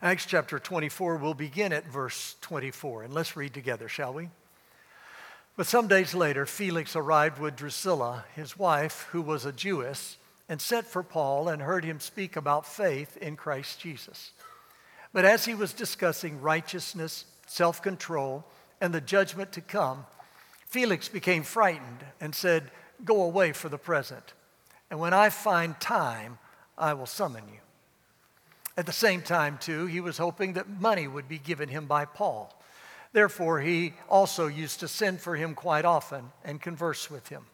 Acts chapter 24, we'll begin at verse 24. And let's read together, shall we? But some days later, Felix arrived with Drusilla, his wife, who was a Jewess, and sent for Paul and heard him speak about faith in Christ Jesus. But as he was discussing righteousness, self control, and the judgment to come, Felix became frightened and said, Go away for the present, and when I find time, I will summon you. At the same time, too, he was hoping that money would be given him by Paul. Therefore, he also used to send for him quite often and converse with him.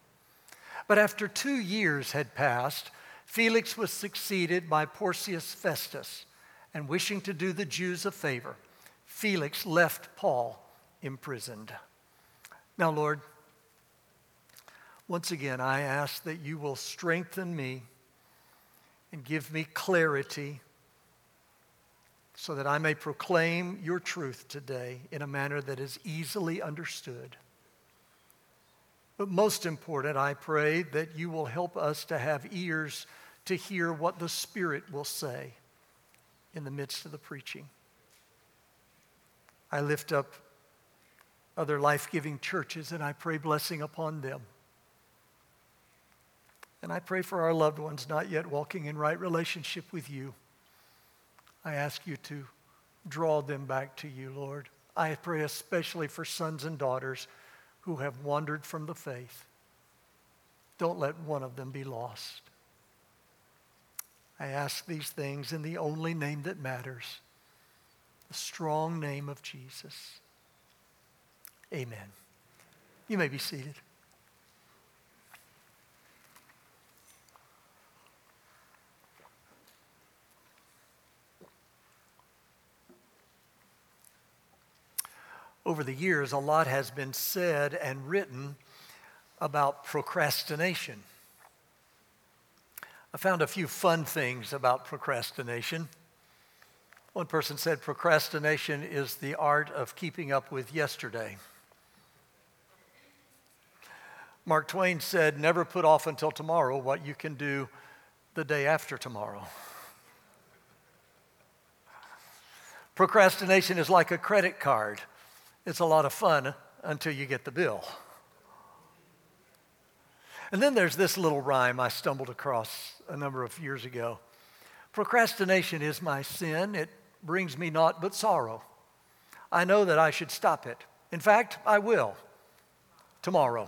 But after two years had passed, Felix was succeeded by Porcius Festus, and wishing to do the Jews a favor, Felix left Paul imprisoned. Now, Lord, once again, I ask that you will strengthen me and give me clarity so that I may proclaim your truth today in a manner that is easily understood. But most important, I pray that you will help us to have ears to hear what the Spirit will say in the midst of the preaching. I lift up other life giving churches and I pray blessing upon them. And I pray for our loved ones not yet walking in right relationship with you. I ask you to draw them back to you, Lord. I pray especially for sons and daughters who have wandered from the faith. Don't let one of them be lost. I ask these things in the only name that matters, the strong name of Jesus. Amen. You may be seated. Over the years, a lot has been said and written about procrastination. I found a few fun things about procrastination. One person said procrastination is the art of keeping up with yesterday. Mark Twain said, Never put off until tomorrow what you can do the day after tomorrow. Procrastination is like a credit card. It's a lot of fun until you get the bill. And then there's this little rhyme I stumbled across a number of years ago Procrastination is my sin, it brings me naught but sorrow. I know that I should stop it. In fact, I will tomorrow.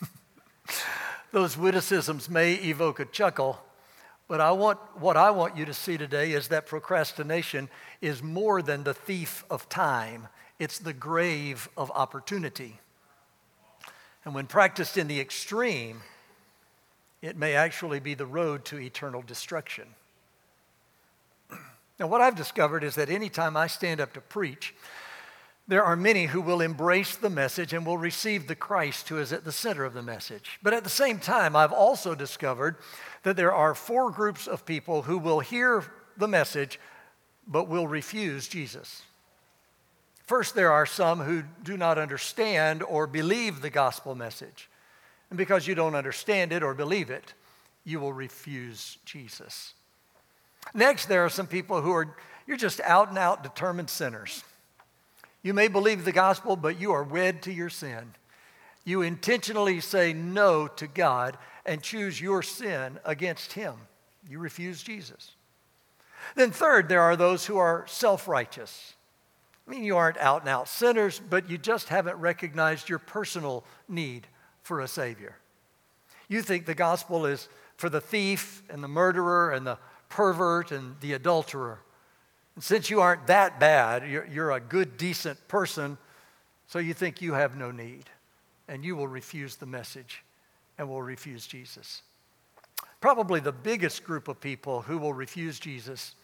Those witticisms may evoke a chuckle, but I want, what I want you to see today is that procrastination is more than the thief of time, it's the grave of opportunity. And when practiced in the extreme, it may actually be the road to eternal destruction. Now, what I've discovered is that anytime I stand up to preach, there are many who will embrace the message and will receive the Christ who is at the center of the message. But at the same time, I've also discovered that there are four groups of people who will hear the message but will refuse Jesus. First, there are some who do not understand or believe the gospel message. And because you don't understand it or believe it, you will refuse Jesus. Next, there are some people who are, you're just out and out determined sinners. You may believe the gospel, but you are wed to your sin. You intentionally say no to God and choose your sin against Him. You refuse Jesus. Then, third, there are those who are self righteous. I mean, you aren't out and out sinners, but you just haven't recognized your personal need for a Savior. You think the gospel is for the thief and the murderer and the pervert and the adulterer. And since you aren't that bad, you're, you're a good, decent person, so you think you have no need. And you will refuse the message and will refuse Jesus. Probably the biggest group of people who will refuse Jesus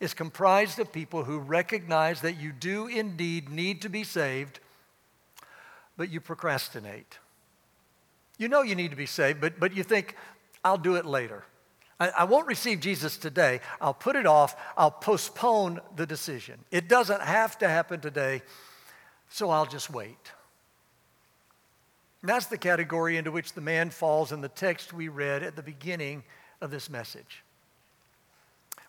is comprised of people who recognize that you do indeed need to be saved, but you procrastinate. You know you need to be saved, but, but you think, I'll do it later. I, I won't receive Jesus today. I'll put it off. I'll postpone the decision. It doesn't have to happen today, so I'll just wait. And that's the category into which the man falls in the text we read at the beginning of this message.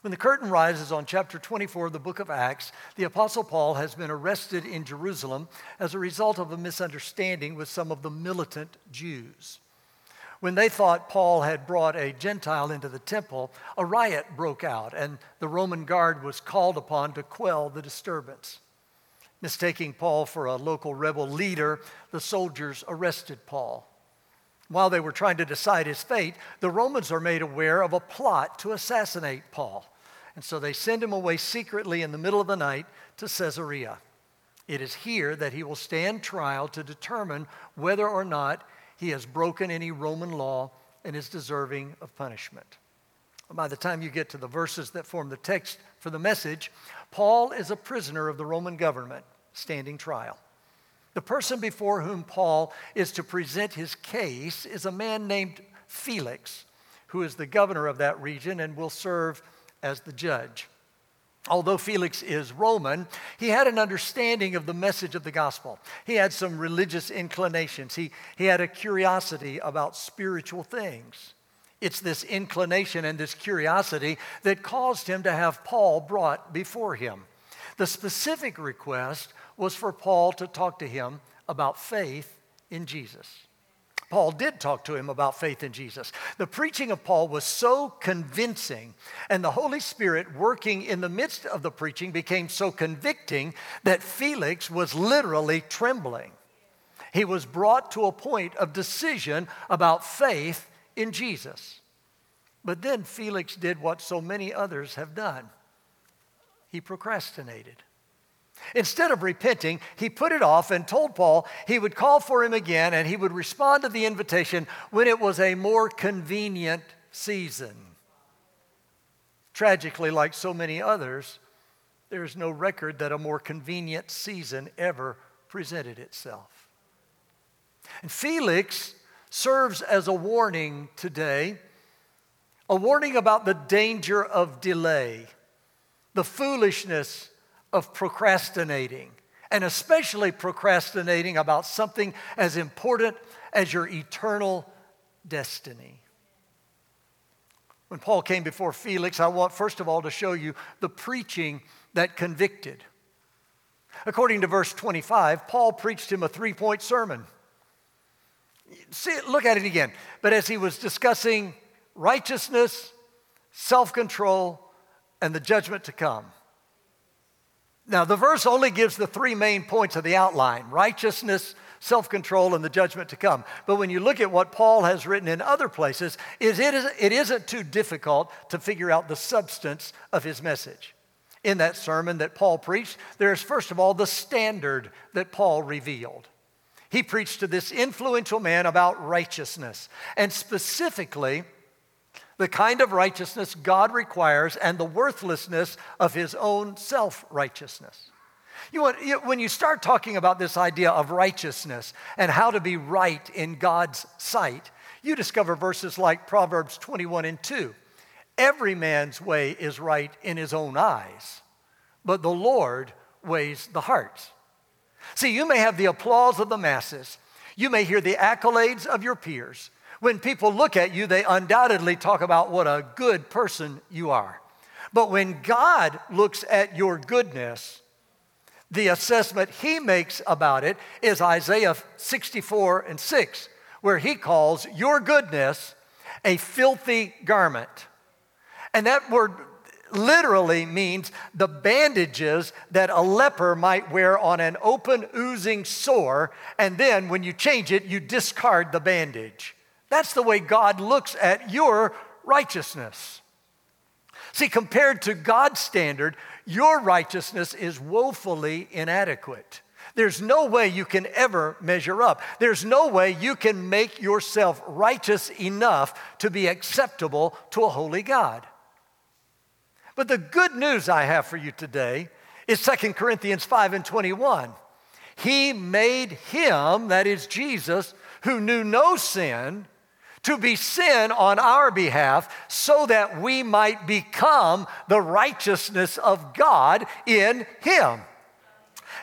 When the curtain rises on chapter 24 of the book of Acts, the Apostle Paul has been arrested in Jerusalem as a result of a misunderstanding with some of the militant Jews. When they thought Paul had brought a Gentile into the temple, a riot broke out, and the Roman guard was called upon to quell the disturbance. Mistaking Paul for a local rebel leader, the soldiers arrested Paul. While they were trying to decide his fate, the Romans are made aware of a plot to assassinate Paul. And so they send him away secretly in the middle of the night to Caesarea. It is here that he will stand trial to determine whether or not he has broken any Roman law and is deserving of punishment. By the time you get to the verses that form the text for the message, Paul is a prisoner of the Roman government standing trial. The person before whom Paul is to present his case is a man named Felix, who is the governor of that region and will serve as the judge. Although Felix is Roman, he had an understanding of the message of the gospel. He had some religious inclinations. He, he had a curiosity about spiritual things. It's this inclination and this curiosity that caused him to have Paul brought before him. The specific request was for Paul to talk to him about faith in Jesus. Paul did talk to him about faith in Jesus. The preaching of Paul was so convincing, and the Holy Spirit working in the midst of the preaching became so convicting that Felix was literally trembling. He was brought to a point of decision about faith in Jesus. But then Felix did what so many others have done he procrastinated. Instead of repenting, he put it off and told Paul he would call for him again and he would respond to the invitation when it was a more convenient season. Tragically, like so many others, there is no record that a more convenient season ever presented itself. And Felix serves as a warning today, a warning about the danger of delay, the foolishness of procrastinating, and especially procrastinating about something as important as your eternal destiny. When Paul came before Felix, I want first of all to show you the preaching that convicted. According to verse 25, Paul preached him a three point sermon. See, look at it again. But as he was discussing righteousness, self control, and the judgment to come, now, the verse only gives the three main points of the outline righteousness, self control, and the judgment to come. But when you look at what Paul has written in other places, it, is, it isn't too difficult to figure out the substance of his message. In that sermon that Paul preached, there's first of all the standard that Paul revealed. He preached to this influential man about righteousness, and specifically, the kind of righteousness God requires and the worthlessness of his own self righteousness. You when you start talking about this idea of righteousness and how to be right in God's sight, you discover verses like Proverbs 21 and 2. Every man's way is right in his own eyes, but the Lord weighs the hearts. See, you may have the applause of the masses, you may hear the accolades of your peers, when people look at you, they undoubtedly talk about what a good person you are. But when God looks at your goodness, the assessment he makes about it is Isaiah 64 and 6, where he calls your goodness a filthy garment. And that word literally means the bandages that a leper might wear on an open, oozing sore, and then when you change it, you discard the bandage. That's the way God looks at your righteousness. See, compared to God's standard, your righteousness is woefully inadequate. There's no way you can ever measure up. There's no way you can make yourself righteous enough to be acceptable to a holy God. But the good news I have for you today is 2 Corinthians 5 and 21. He made him, that is Jesus, who knew no sin, to be sin on our behalf so that we might become the righteousness of God in Him.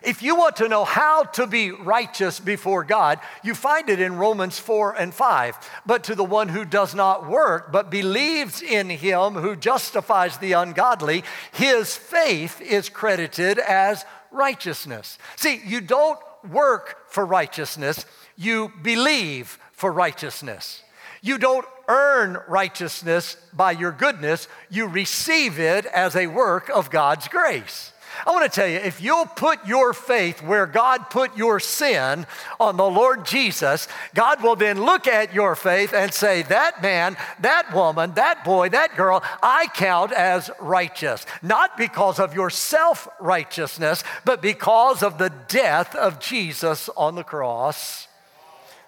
If you want to know how to be righteous before God, you find it in Romans 4 and 5. But to the one who does not work, but believes in him who justifies the ungodly, his faith is credited as righteousness. See, you don't work for righteousness, you believe for righteousness. You don't earn righteousness by your goodness, you receive it as a work of God's grace. I want to tell you, if you'll put your faith where God put your sin on the Lord Jesus, God will then look at your faith and say, That man, that woman, that boy, that girl, I count as righteous. Not because of your self righteousness, but because of the death of Jesus on the cross.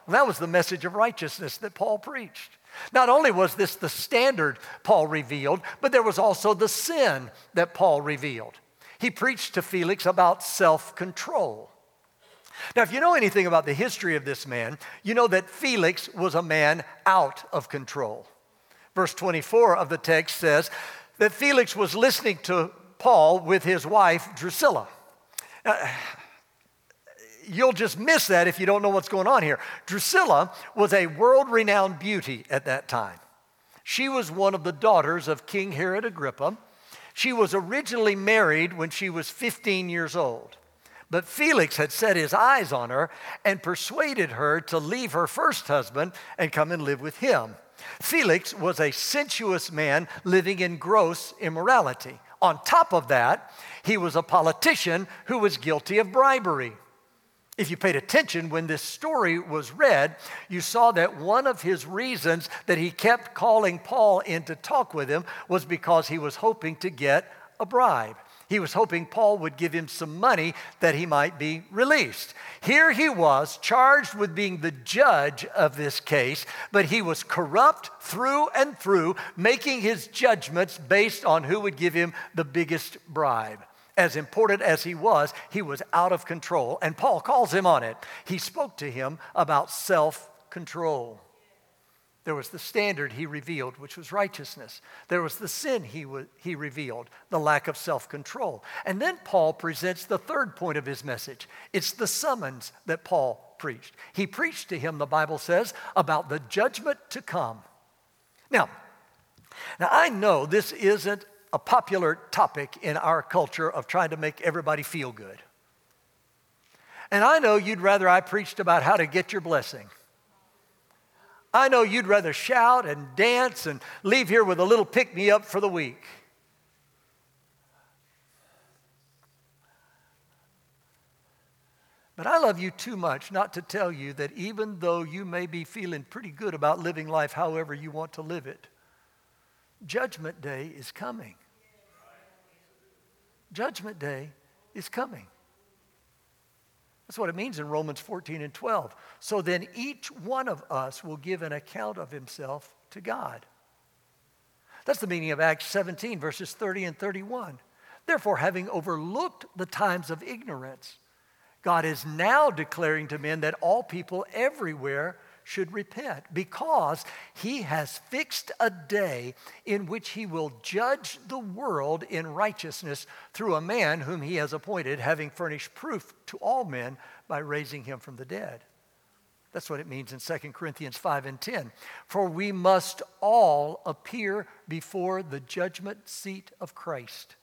And that was the message of righteousness that Paul preached. Not only was this the standard Paul revealed, but there was also the sin that Paul revealed. He preached to Felix about self control. Now, if you know anything about the history of this man, you know that Felix was a man out of control. Verse 24 of the text says that Felix was listening to Paul with his wife Drusilla. Now, you'll just miss that if you don't know what's going on here. Drusilla was a world renowned beauty at that time. She was one of the daughters of King Herod Agrippa she was originally married when she was 15 years old. But Felix had set his eyes on her and persuaded her to leave her first husband and come and live with him. Felix was a sensuous man living in gross immorality. On top of that, he was a politician who was guilty of bribery. If you paid attention when this story was read, you saw that one of his reasons that he kept calling Paul in to talk with him was because he was hoping to get a bribe. He was hoping Paul would give him some money that he might be released. Here he was, charged with being the judge of this case, but he was corrupt through and through, making his judgments based on who would give him the biggest bribe as important as he was, he was out of control. And Paul calls him on it. He spoke to him about self control. There was the standard he revealed, which was righteousness. There was the sin he, w- he revealed, the lack of self control. And then Paul presents the third point of his message it's the summons that Paul preached. He preached to him, the Bible says, about the judgment to come. Now, now I know this isn't a popular topic in our culture of trying to make everybody feel good. And I know you'd rather I preached about how to get your blessing. I know you'd rather shout and dance and leave here with a little pick me up for the week. But I love you too much not to tell you that even though you may be feeling pretty good about living life however you want to live it, Judgment Day is coming. Judgment Day is coming. That's what it means in Romans 14 and 12. So then each one of us will give an account of himself to God. That's the meaning of Acts 17, verses 30 and 31. Therefore, having overlooked the times of ignorance, God is now declaring to men that all people everywhere should repent because he has fixed a day in which he will judge the world in righteousness through a man whom he has appointed, having furnished proof to all men by raising him from the dead. That's what it means in 2 Corinthians 5 and 10. For we must all appear before the judgment seat of Christ,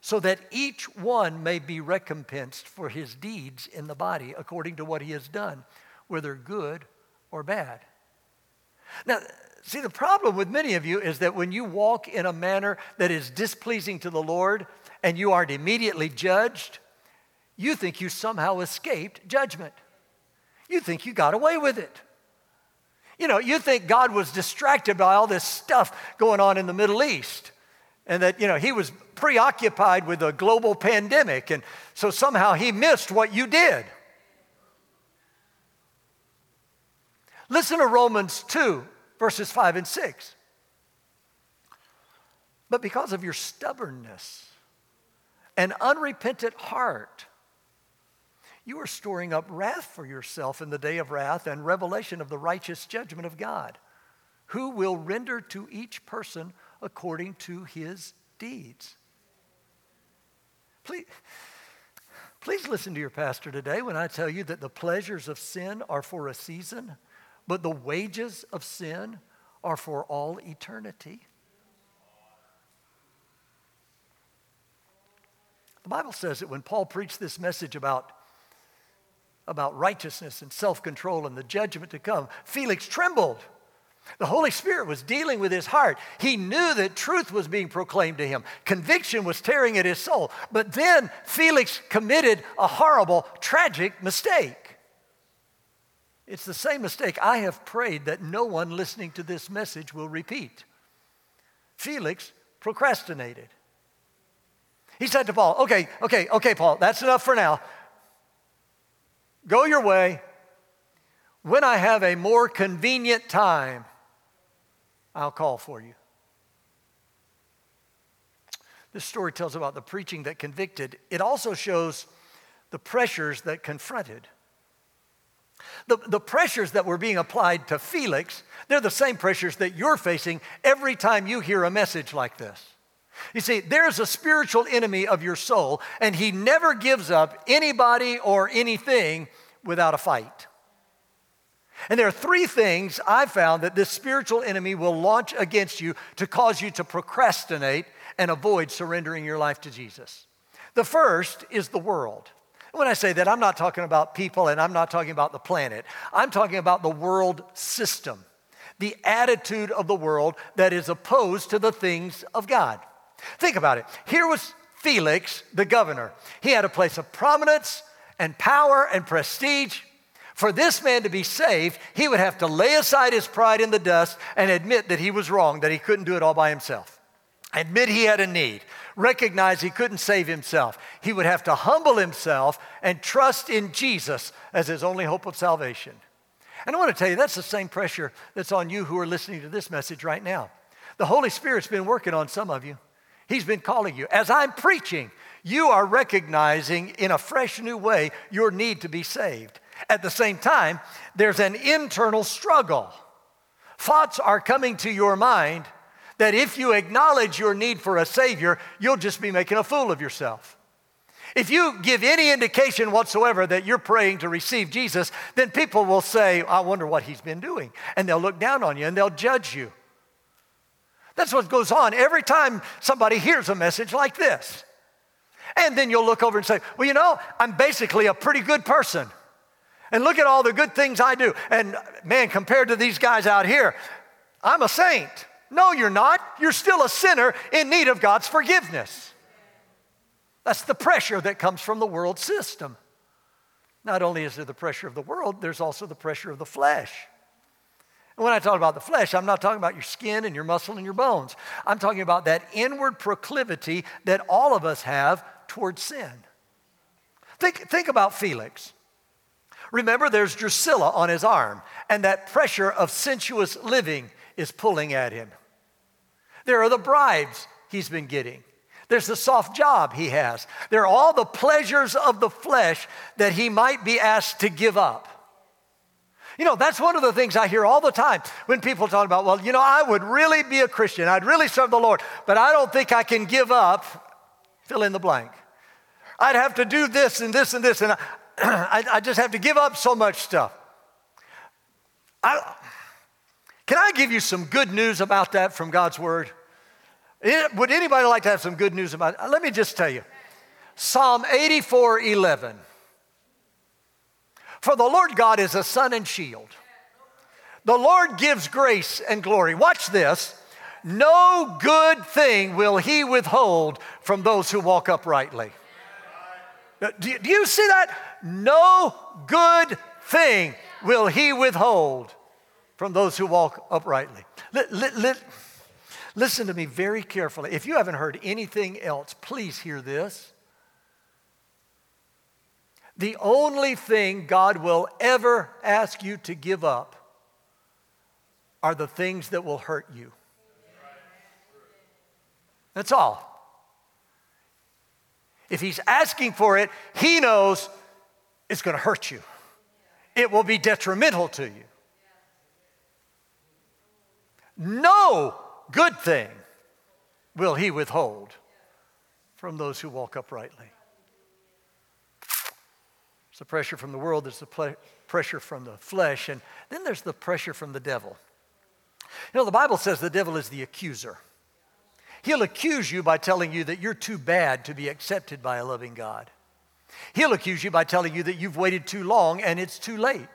so that each one may be recompensed for his deeds in the body according to what he has done, whether good or bad. Now, see, the problem with many of you is that when you walk in a manner that is displeasing to the Lord and you aren't immediately judged, you think you somehow escaped judgment. You think you got away with it. You know, you think God was distracted by all this stuff going on in the Middle East and that, you know, he was preoccupied with a global pandemic and so somehow he missed what you did. Listen to Romans 2, verses 5 and 6. But because of your stubbornness and unrepentant heart, you are storing up wrath for yourself in the day of wrath and revelation of the righteous judgment of God, who will render to each person according to his deeds. Please, Please listen to your pastor today when I tell you that the pleasures of sin are for a season, but the wages of sin are for all eternity. The Bible says that when Paul preached this message about, about righteousness and self control and the judgment to come, Felix trembled. The Holy Spirit was dealing with his heart. He knew that truth was being proclaimed to him. Conviction was tearing at his soul. But then Felix committed a horrible, tragic mistake. It's the same mistake I have prayed that no one listening to this message will repeat. Felix procrastinated. He said to Paul, Okay, okay, okay, Paul, that's enough for now. Go your way. When I have a more convenient time, I'll call for you. This story tells about the preaching that convicted. It also shows the pressures that confronted. The, the pressures that were being applied to Felix, they're the same pressures that you're facing every time you hear a message like this. You see, there's a spiritual enemy of your soul, and he never gives up anybody or anything without a fight. And there are three things I've found that this spiritual enemy will launch against you to cause you to procrastinate and avoid surrendering your life to Jesus. The first is the world. When I say that, I'm not talking about people and I'm not talking about the planet. I'm talking about the world system, the attitude of the world that is opposed to the things of God. Think about it. Here was Felix, the governor. He had a place of prominence and power and prestige. For this man to be saved, he would have to lay aside his pride in the dust and admit that he was wrong, that he couldn't do it all by himself. Admit he had a need. Recognize he couldn't save himself. He would have to humble himself and trust in Jesus as his only hope of salvation. And I want to tell you, that's the same pressure that's on you who are listening to this message right now. The Holy Spirit's been working on some of you. He's been calling you. As I'm preaching, you are recognizing in a fresh new way your need to be saved. At the same time, there's an internal struggle. Thoughts are coming to your mind that if you acknowledge your need for a Savior, you'll just be making a fool of yourself. If you give any indication whatsoever that you're praying to receive Jesus, then people will say, I wonder what he's been doing. And they'll look down on you and they'll judge you. That's what goes on every time somebody hears a message like this. And then you'll look over and say, Well, you know, I'm basically a pretty good person. And look at all the good things I do. And man, compared to these guys out here, I'm a saint. No, you're not. You're still a sinner in need of God's forgiveness. That's the pressure that comes from the world system. Not only is there the pressure of the world, there's also the pressure of the flesh. And when I talk about the flesh, I'm not talking about your skin and your muscle and your bones. I'm talking about that inward proclivity that all of us have towards sin. Think, think about Felix. Remember, there's Drusilla on his arm, and that pressure of sensuous living is pulling at him. There are the bribes he's been getting. There's the soft job he has. There are all the pleasures of the flesh that he might be asked to give up. You know, that's one of the things I hear all the time when people talk about, well, you know, I would really be a Christian. I'd really serve the Lord, but I don't think I can give up, fill in the blank. I'd have to do this and this and this, and I, I, just have to give up so much stuff. I, can I give you some good news about that from God's Word? Eh, would anybody like to have some good news about it? Let me just tell you Psalm 84 11. For the Lord God is a sun and shield. The Lord gives grace and glory. Watch this. No good thing will he withhold from those who walk uprightly. Do you see that? No good thing will he withhold from those who walk uprightly. Listen to me very carefully. If you haven't heard anything else, please hear this. The only thing God will ever ask you to give up are the things that will hurt you. That's all. If He's asking for it, He knows it's going to hurt you, it will be detrimental to you. No good thing will He withhold from those who walk uprightly. There's the pressure from the world, there's the ple- pressure from the flesh, and then there's the pressure from the devil. You know, the Bible says the devil is the accuser. He'll accuse you by telling you that you're too bad to be accepted by a loving God. He'll accuse you by telling you that you've waited too long and it's too late.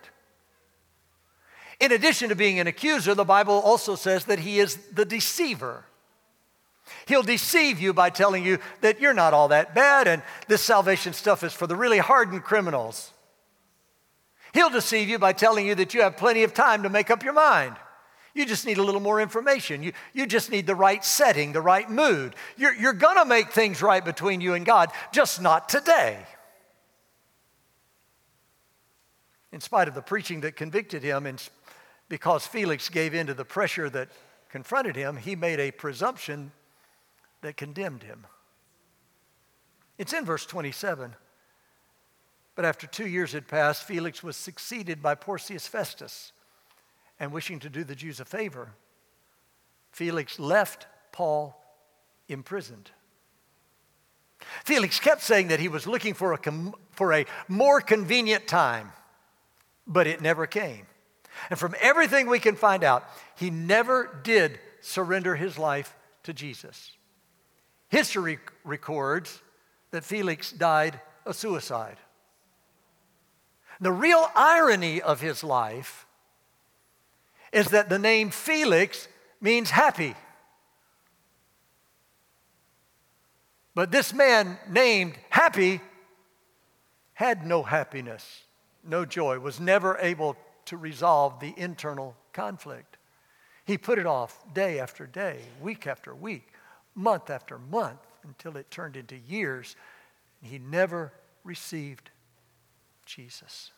In addition to being an accuser, the Bible also says that he is the deceiver. He'll deceive you by telling you that you're not all that bad and this salvation stuff is for the really hardened criminals. He'll deceive you by telling you that you have plenty of time to make up your mind. You just need a little more information. You, you just need the right setting, the right mood. You're, you're going to make things right between you and God, just not today. In spite of the preaching that convicted him, and because Felix gave in to the pressure that confronted him, he made a presumption that condemned him. It's in verse 27. But after two years had passed, Felix was succeeded by Porcius Festus. And wishing to do the Jews a favor, Felix left Paul imprisoned. Felix kept saying that he was looking for a, com- for a more convenient time, but it never came. And from everything we can find out, he never did surrender his life to Jesus. History records that Felix died a suicide. The real irony of his life is that the name Felix means happy. But this man named Happy had no happiness, no joy, was never able to resolve the internal conflict. He put it off day after day, week after week month after month until it turned into years. He never received Jesus.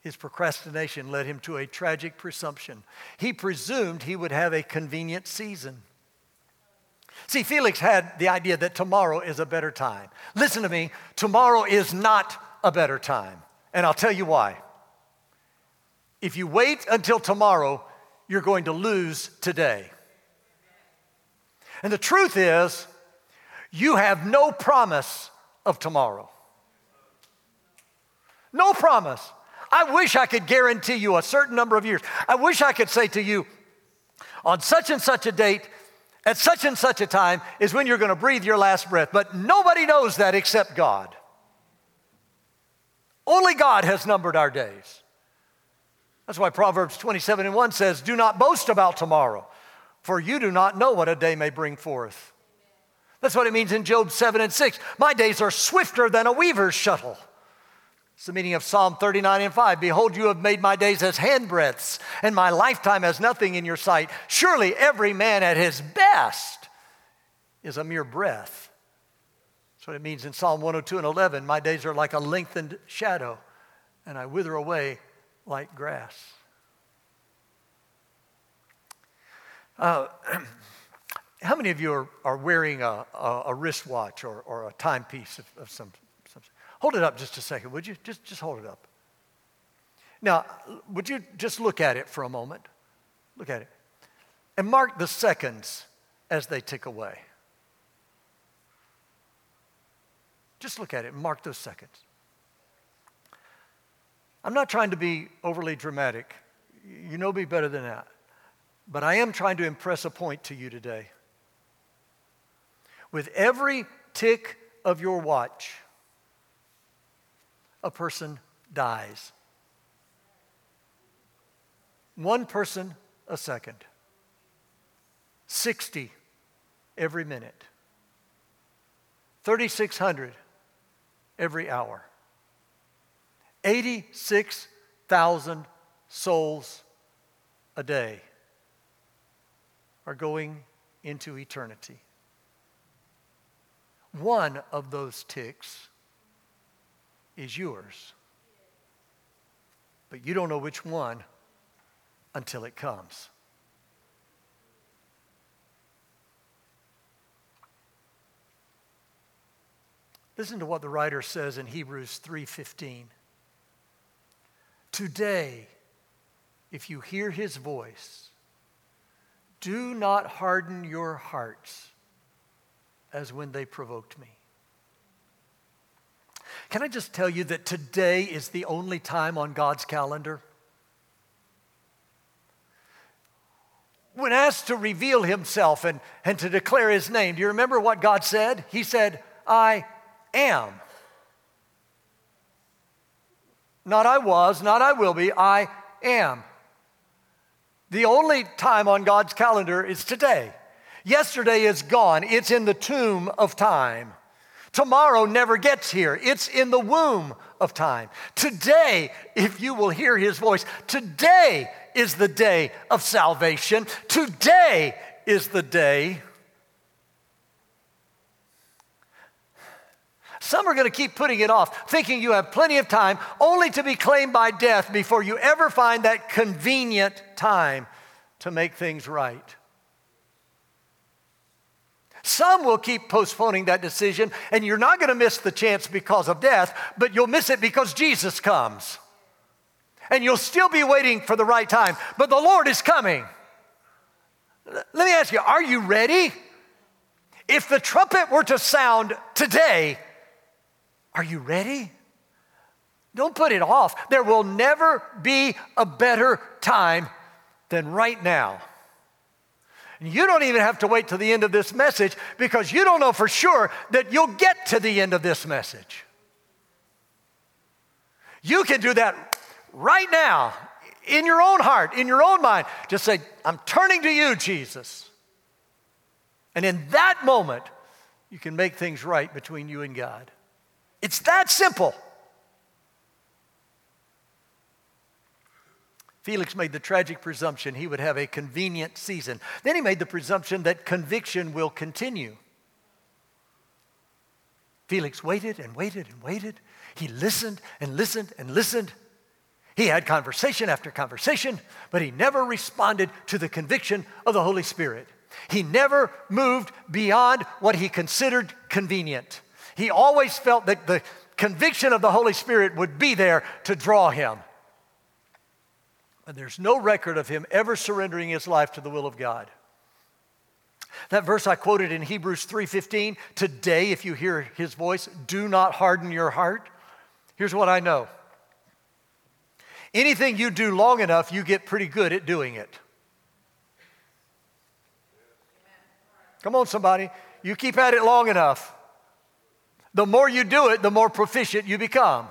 His procrastination led him to a tragic presumption. He presumed he would have a convenient season. See, Felix had the idea that tomorrow is a better time. Listen to me, tomorrow is not a better time. And I'll tell you why. If you wait until tomorrow, you're going to lose today. And the truth is, you have no promise of tomorrow. No promise. I wish I could guarantee you a certain number of years. I wish I could say to you, on such and such a date, at such and such a time is when you're going to breathe your last breath. But nobody knows that except God. Only God has numbered our days. That's why Proverbs 27 and 1 says, Do not boast about tomorrow, for you do not know what a day may bring forth. That's what it means in Job 7 and 6. My days are swifter than a weaver's shuttle. It's the meaning of Psalm 39 and 5. Behold, you have made my days as handbreadths, and my lifetime as nothing in your sight. Surely every man at his best is a mere breath. What it means in Psalm 102 and 11. My days are like a lengthened shadow, and I wither away like grass. Uh, how many of you are, are wearing a, a, a wristwatch or, or a timepiece of, of some, some? Hold it up just a second, would you? Just, just hold it up. Now, would you just look at it for a moment? Look at it. And mark the seconds as they tick away. Just look at it mark those seconds. I'm not trying to be overly dramatic. You know me better than that. But I am trying to impress a point to you today. With every tick of your watch, a person dies. One person a second. 60 every minute. 3,600 every hour. 86,000 souls a day are going into eternity. One of those ticks is yours. But you don't know which one until it comes. Listen to what the writer says in Hebrews 3:15. Today, if you hear his voice, do not harden your hearts as when they provoked me. Can I just tell you that today is the only time on God's calendar? When asked to reveal himself and, and to declare his name, do you remember what God said? He said, I am. Not I was, not I will be, I am. The only time on God's calendar is today. Yesterday is gone, it's in the tomb of time. Tomorrow never gets here. It's in the womb of time. Today, if you will hear his voice, today is the day of salvation. Today is the day. Some are going to keep putting it off, thinking you have plenty of time, only to be claimed by death before you ever find that convenient time to make things right. Some will keep postponing that decision, and you're not going to miss the chance because of death, but you'll miss it because Jesus comes. And you'll still be waiting for the right time, but the Lord is coming. Let me ask you, are you ready? If the trumpet were to sound today, are you ready? Don't put it off. There will never be a better time than right now. And you don't even have to wait to the end of this message because you don't know for sure that you'll get to the end of this message. You can do that right now in your own heart, in your own mind. Just say, I'm turning to you, Jesus. And in that moment, you can make things right between you and God. It's that simple. Felix made the tragic presumption he would have a convenient season. Then he made the presumption that conviction will continue. Felix waited and waited and waited. He listened and listened and listened. He had conversation after conversation, but he never responded to the conviction of the Holy Spirit. He never moved beyond what he considered convenient. He always felt that the conviction of the Holy Spirit would be there to draw him. And there's no record of him ever surrendering his life to the will of God. That verse I quoted in Hebrews 3:15, today if you hear his voice, do not harden your heart. Here's what I know. Anything you do long enough, you get pretty good at doing it. Come on somebody, you keep at it long enough. The more you do it, the more proficient you become.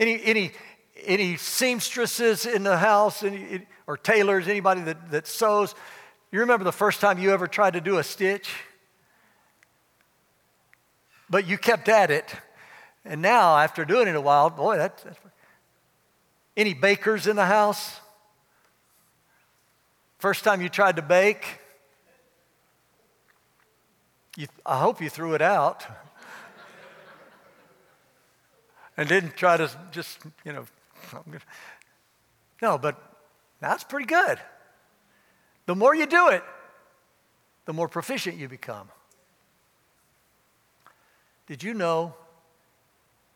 Any, any, any seamstresses in the house any, or tailors, anybody that, that sews, you remember the first time you ever tried to do a stitch? But you kept at it. And now, after doing it a while, boy, that's. that's any bakers in the house? First time you tried to bake? You, I hope you threw it out and didn't try to just, you know, no, but that's pretty good. The more you do it, the more proficient you become. Did you know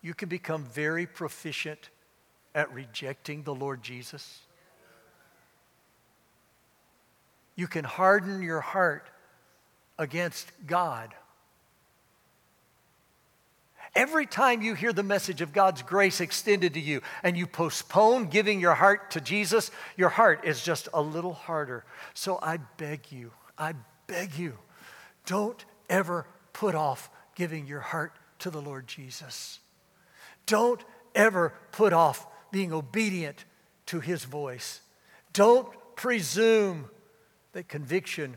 you can become very proficient at rejecting the Lord Jesus? You can harden your heart against God Every time you hear the message of God's grace extended to you and you postpone giving your heart to Jesus, your heart is just a little harder. So I beg you, I beg you, don't ever put off giving your heart to the Lord Jesus. Don't ever put off being obedient to his voice. Don't presume that conviction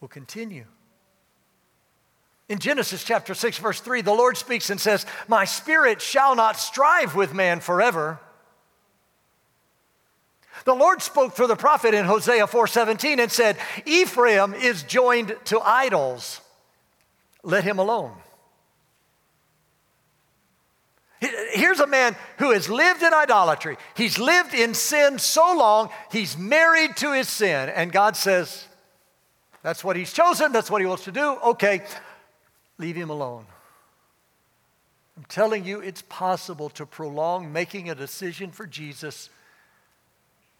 will continue. In Genesis chapter 6, verse 3, the Lord speaks and says, My spirit shall not strive with man forever. The Lord spoke through the prophet in Hosea 4:17 and said, Ephraim is joined to idols. Let him alone. Here's a man who has lived in idolatry. He's lived in sin so long, he's married to his sin. And God says, That's what he's chosen, that's what he wants to do. Okay, leave him alone. I'm telling you, it's possible to prolong making a decision for Jesus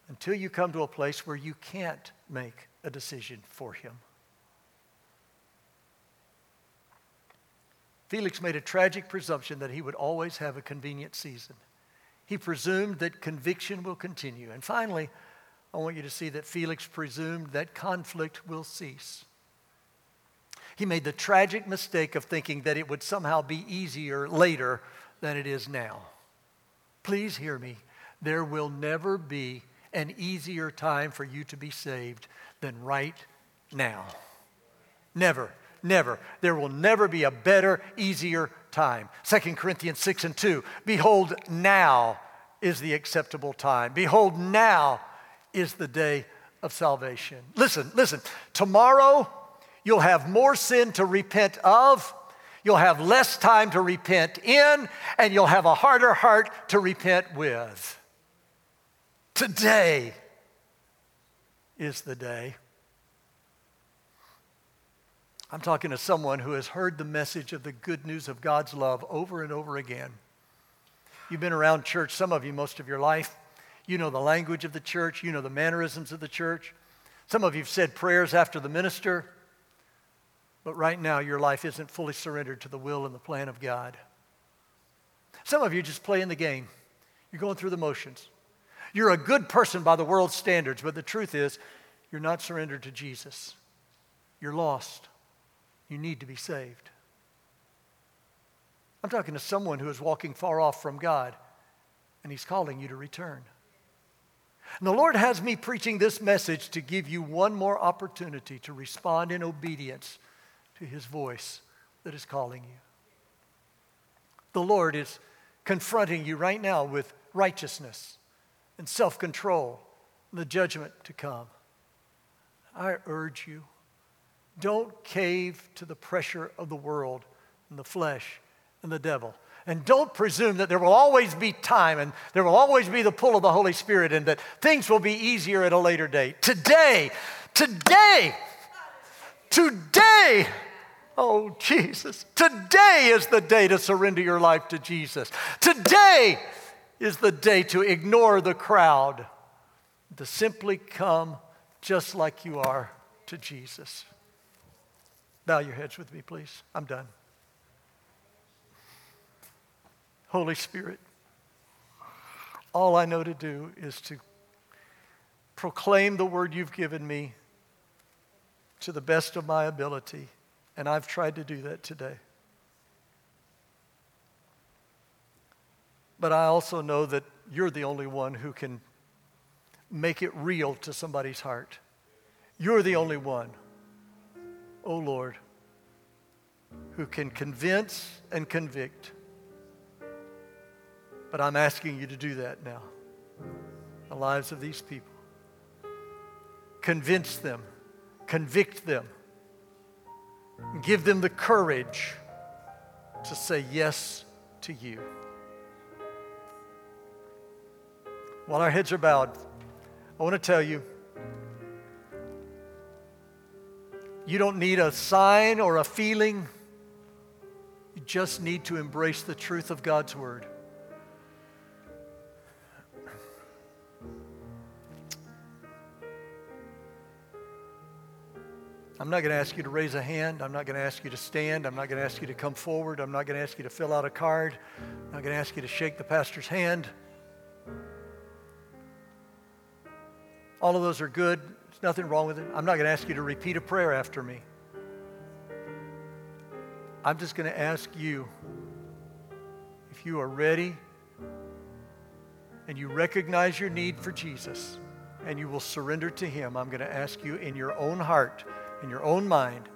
until you come to a place where you can't make a decision for him. Felix made a tragic presumption that he would always have a convenient season. He presumed that conviction will continue. And finally, I want you to see that Felix presumed that conflict will cease. He made the tragic mistake of thinking that it would somehow be easier later than it is now. Please hear me. There will never be an easier time for you to be saved than right now. Never, never. There will never be a better, easier time. 2 Corinthians 6 and 2. Behold, now is the acceptable time. Behold, now is the day of salvation. Listen, listen. Tomorrow, you'll have more sin to repent of, you'll have less time to repent in, and you'll have a harder heart to repent with. Today is the day. I'm talking to someone who has heard the message of the good news of God's love over and over again. You've been around church, some of you, most of your life. You know the language of the church, you know the mannerisms of the church. Some of you have said prayers after the minister, but right now your life isn't fully surrendered to the will and the plan of God. Some of you just playing the game. You're going through the motions. You're a good person by the world's standards, but the truth is, you're not surrendered to Jesus. You're lost. You need to be saved. I'm talking to someone who is walking far off from God, and He's calling you to return. And the Lord has me preaching this message to give you one more opportunity to respond in obedience to His voice that is calling you. The Lord is confronting you right now with righteousness and self control, and the judgment to come. I urge you, don't cave to the pressure of the world and the flesh and the devil. And don't presume that there will always be time and there will always be the pull of the Holy Spirit and that things will be easier at a later date. Today, today, today, oh Jesus, today is the day to surrender your life to Jesus. Today is the day to ignore the crowd, to simply come just like you are to Jesus. Bow your heads with me, please. I'm done. Holy Spirit, all I know to do is to proclaim the word you've given me to the best of my ability, and I've tried to do that today. But I also know that you're the only one who can make it real to somebody's heart. You're the only one oh Lord, who can convince and convict. But I'm asking you to do that now. The lives of these people. Convince them, convict them, give them the courage to say yes to you. While our heads are bowed, I want to tell you You don't need a sign or a feeling. You just need to embrace the truth of God's Word. I'm not going to ask you to raise a hand. I'm not going to ask you to stand. I'm not going to ask you to come forward. I'm not going to ask you to fill out a card. I'm not going to ask you to shake the pastor's hand. All of those are good There's nothing wrong with it. I'm not going to ask you to repeat a prayer after me. I'm just going to ask you if you are ready and you recognize your need for Jesus and you will surrender to Him. I'm going to ask you in your own heart, in your own mind,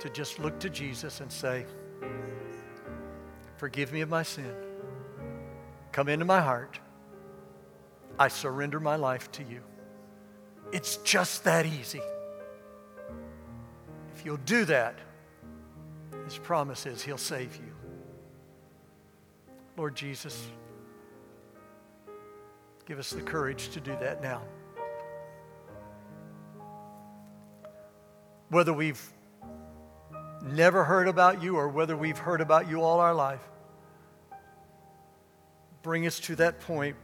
to just look to Jesus and say, Forgive me of my sin. Come into my heart. I surrender my life to you. It's just that easy. If you'll do that, His promise is He'll save you. Lord Jesus, give us the courage to do that now. Whether we've never heard about you or whether we've heard about you all our life, bring us to that point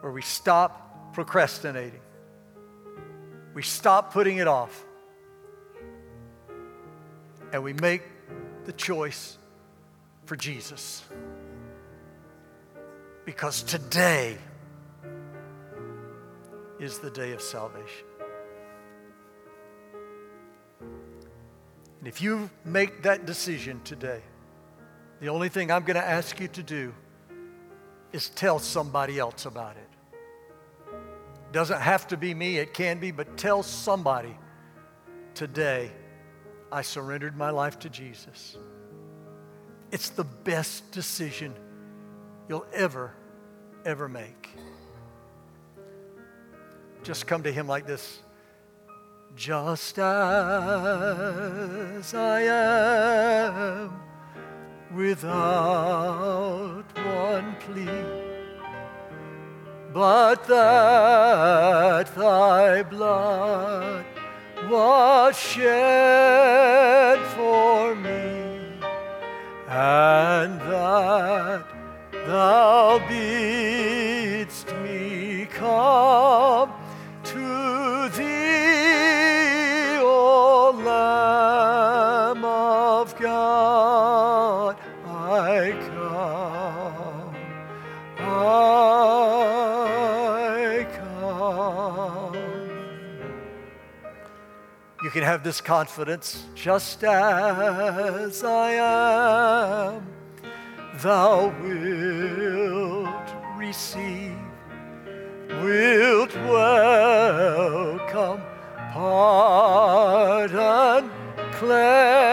where we stop procrastinating we stop putting it off. And we make the choice for Jesus. Because today is the day of salvation. And if you make that decision today, the only thing I'm going to ask you to do is tell somebody else about it. Doesn't have to be me, it can be, but tell somebody today, I surrendered my life to Jesus. It's the best decision you'll ever, ever make. Just come to Him like this just as I am, without one plea, but that thy blood was shed for me, and that thou bidst me come You can have this confidence just as I am, thou wilt receive, wilt welcome, pardon, cleanse,